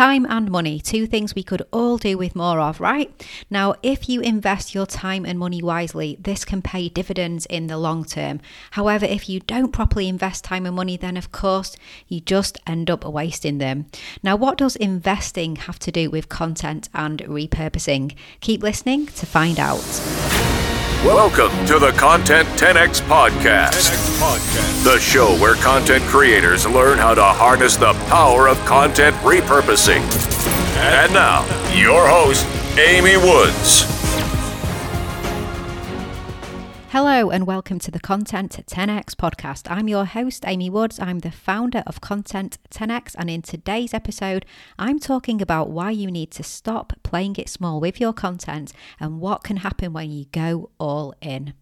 Time and money, two things we could all do with more of, right? Now, if you invest your time and money wisely, this can pay dividends in the long term. However, if you don't properly invest time and money, then of course you just end up wasting them. Now, what does investing have to do with content and repurposing? Keep listening to find out. Welcome to the Content 10X Podcast, 10X Podcast, the show where content creators learn how to harness the power of content repurposing. And now, your host, Amy Woods. Hello and welcome to the Content 10x podcast. I'm your host, Amy Woods. I'm the founder of Content 10x, and in today's episode, I'm talking about why you need to stop playing it small with your content and what can happen when you go all in.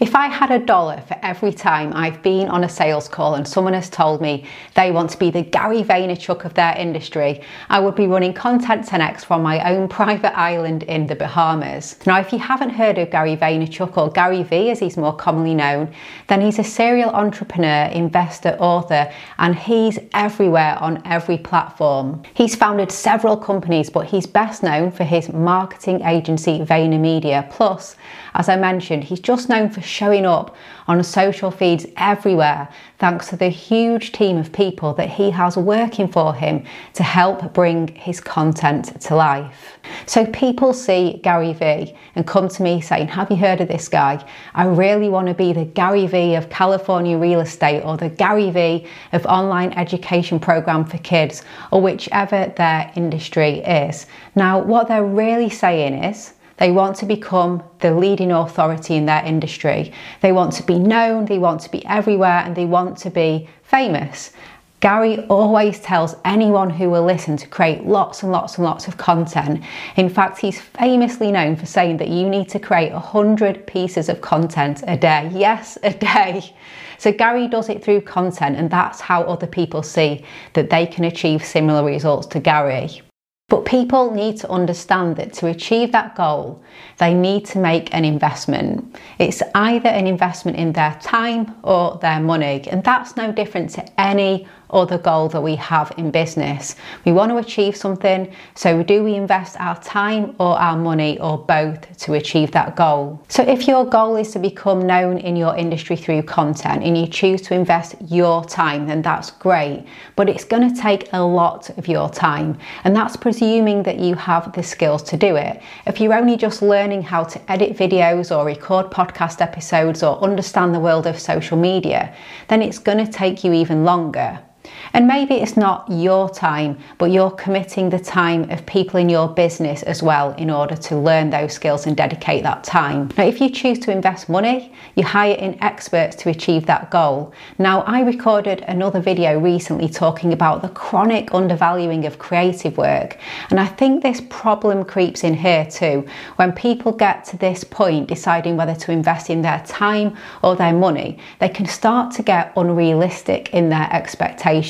If I had a dollar for every time I've been on a sales call and someone has told me they want to be the Gary Vaynerchuk of their industry, I would be running Content 10x from my own private island in the Bahamas. Now, if you haven't heard of Gary Vaynerchuk or Gary V as he's more commonly known, then he's a serial entrepreneur, investor, author, and he's everywhere on every platform. He's founded several companies, but he's best known for his marketing agency VaynerMedia. Plus, as I mentioned, he's just known for showing up on social feeds everywhere thanks to the huge team of people that he has working for him to help bring his content to life. So people see Gary Vee and come to me saying, Have you heard of this guy? I really want to be the Gary Vee of California real estate or the Gary Vee of online education program for kids or whichever their industry is. Now, what they're really saying is, they want to become the leading authority in their industry. They want to be known, they want to be everywhere, and they want to be famous. Gary always tells anyone who will listen to create lots and lots and lots of content. In fact, he's famously known for saying that you need to create 100 pieces of content a day. Yes, a day. So Gary does it through content, and that's how other people see that they can achieve similar results to Gary. But people need to understand that to achieve that goal, they need to make an investment. It's either an investment in their time or their money, and that's no different to any or the goal that we have in business. We want to achieve something, so do we invest our time or our money or both to achieve that goal? So, if your goal is to become known in your industry through content and you choose to invest your time, then that's great, but it's going to take a lot of your time, and that's presuming that you have the skills to do it. If you're only just learning how to edit videos or record podcast episodes or understand the world of social media, then it's going to take you even longer. And maybe it's not your time, but you're committing the time of people in your business as well in order to learn those skills and dedicate that time. Now, if you choose to invest money, you hire in experts to achieve that goal. Now, I recorded another video recently talking about the chronic undervaluing of creative work, and I think this problem creeps in here too. When people get to this point deciding whether to invest in their time or their money, they can start to get unrealistic in their expectations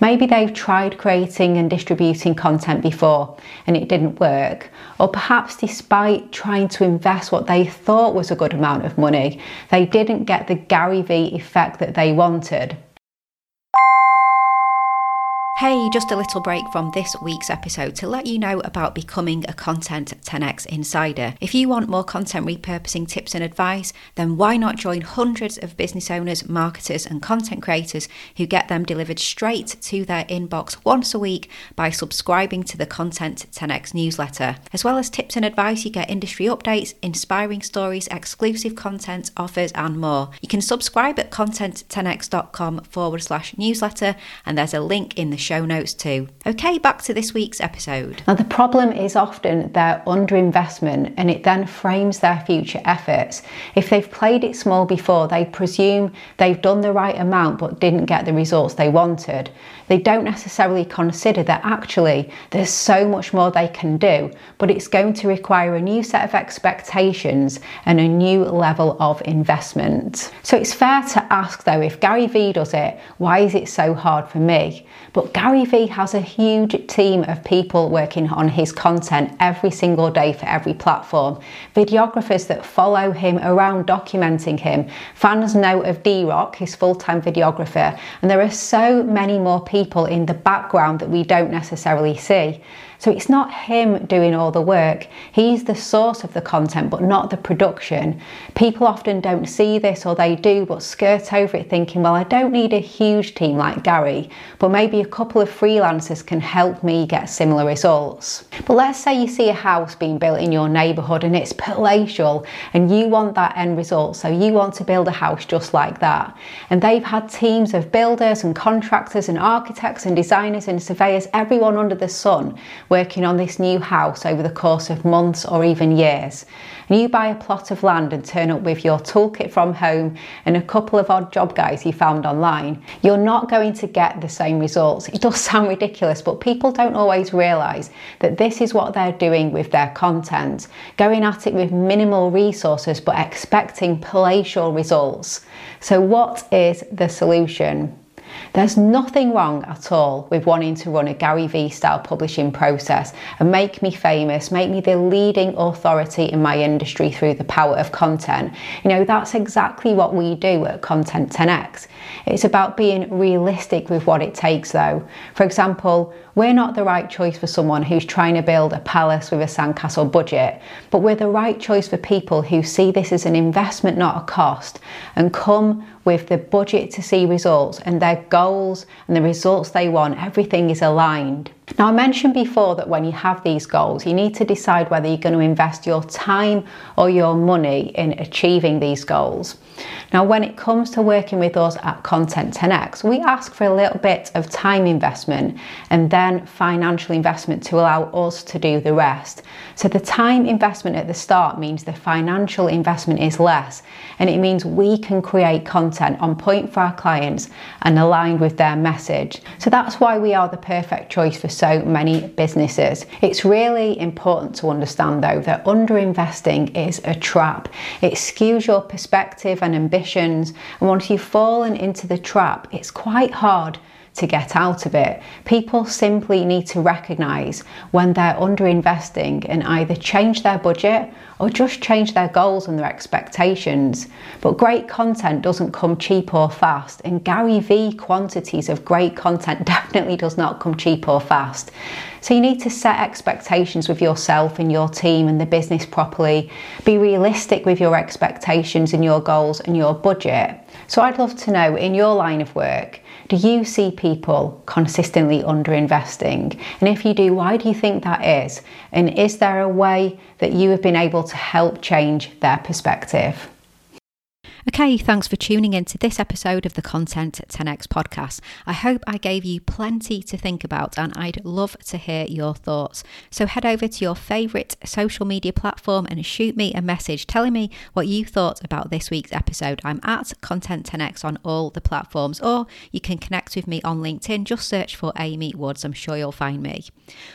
Maybe they've tried creating and distributing content before and it didn't work. Or perhaps despite trying to invest what they thought was a good amount of money, they didn't get the Gary Vee effect that they wanted. Hey, just a little break from this week's episode to let you know about becoming a Content 10x Insider. If you want more content repurposing tips and advice, then why not join hundreds of business owners, marketers, and content creators who get them delivered straight to their inbox once a week by subscribing to the Content 10x newsletter. As well as tips and advice, you get industry updates, inspiring stories, exclusive content, offers, and more. You can subscribe at content10x.com forward slash newsletter, and there's a link in the show notes too. Okay, back to this week's episode. Now, the problem is often their underinvestment and it then frames their future efforts. If they've played it small before, they presume they've done the right amount but didn't get the results they wanted. They don't necessarily consider that actually there's so much more they can do, but it's going to require a new set of expectations and a new level of investment. So it's fair to ask though, if Gary Vee does it, why is it so hard for me? But Gary Vee has a huge team of people working on his content every single day for every platform. Videographers that follow him around documenting him. Fans know of D Rock, his full time videographer, and there are so many more people in the background that we don't necessarily see. So it's not him doing all the work. He's the source of the content, but not the production. People often don't see this, or they do, but skirt over it thinking, well, I don't need a huge team like Gary, but maybe a couple of freelancers can help me get similar results. But let's say you see a house being built in your neighbourhood and it's palatial, and you want that end result. So you want to build a house just like that. And they've had teams of builders and contractors and architects and designers and surveyors, everyone under the sun working on this new house over the course of months or even years. And you buy a plot of land and turn up with your toolkit from home and a couple of odd job guys you found online, you're not going to get the same results. It does sound ridiculous, but people don't always realise that this is what they're doing with their content, going at it with minimal resources but expecting palatial results. So, what is the solution? There's nothing wrong at all with wanting to run a Gary Vee style publishing process and make me famous, make me the leading authority in my industry through the power of content. You know, that's exactly what we do at Content 10x. It's about being realistic with what it takes, though. For example, we're not the right choice for someone who's trying to build a palace with a sandcastle budget, but we're the right choice for people who see this as an investment, not a cost, and come with the budget to see results and their goals and the results they want. Everything is aligned. Now, I mentioned before that when you have these goals, you need to decide whether you're going to invest your time or your money in achieving these goals. Now, when it comes to working with us at Content 10x, we ask for a little bit of time investment and then financial investment to allow us to do the rest. So, the time investment at the start means the financial investment is less, and it means we can create content on point for our clients and aligned with their message. So, that's why we are the perfect choice for so many businesses. It's really important to understand though that underinvesting is a trap. It skews your perspective and ambitions, and once you've fallen into the trap, it's quite hard to get out of it. People simply need to recognize when they're underinvesting and either change their budget or just change their goals and their expectations. But great content doesn't come cheap or fast, and Gary Vee quantities of great content definitely does not come cheap or fast. So you need to set expectations with yourself and your team and the business properly. Be realistic with your expectations and your goals and your budget. So I'd love to know in your line of work, do you see people consistently underinvesting? And if you do, why do you think that is? And is there a way that you have been able to help change their perspective? Okay, thanks for tuning in to this episode of the Content 10x podcast. I hope I gave you plenty to think about and I'd love to hear your thoughts. So head over to your favourite social media platform and shoot me a message telling me what you thought about this week's episode. I'm at Content 10x on all the platforms, or you can connect with me on LinkedIn. Just search for Amy Woods, I'm sure you'll find me.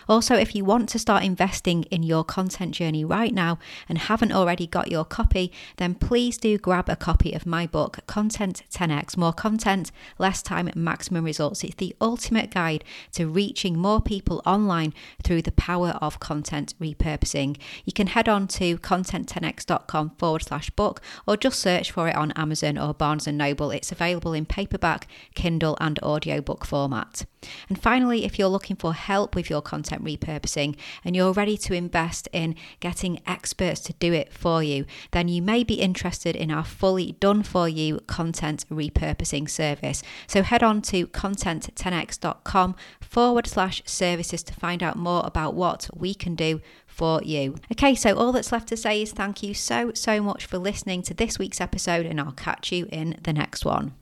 Also, if you want to start investing in your content journey right now and haven't already got your copy, then please do grab a copy copy of my book, Content 10x More Content, Less Time, Maximum Results. It's the ultimate guide to reaching more people online through the power of content repurposing. You can head on to content10x.com forward slash book or just search for it on Amazon or Barnes and Noble. It's available in paperback, Kindle, and audiobook format. And finally, if you're looking for help with your content repurposing and you're ready to invest in getting experts to do it for you, then you may be interested in our fully done for you content repurposing service. So head on to content10x.com forward slash services to find out more about what we can do for you. Okay, so all that's left to say is thank you so, so much for listening to this week's episode, and I'll catch you in the next one.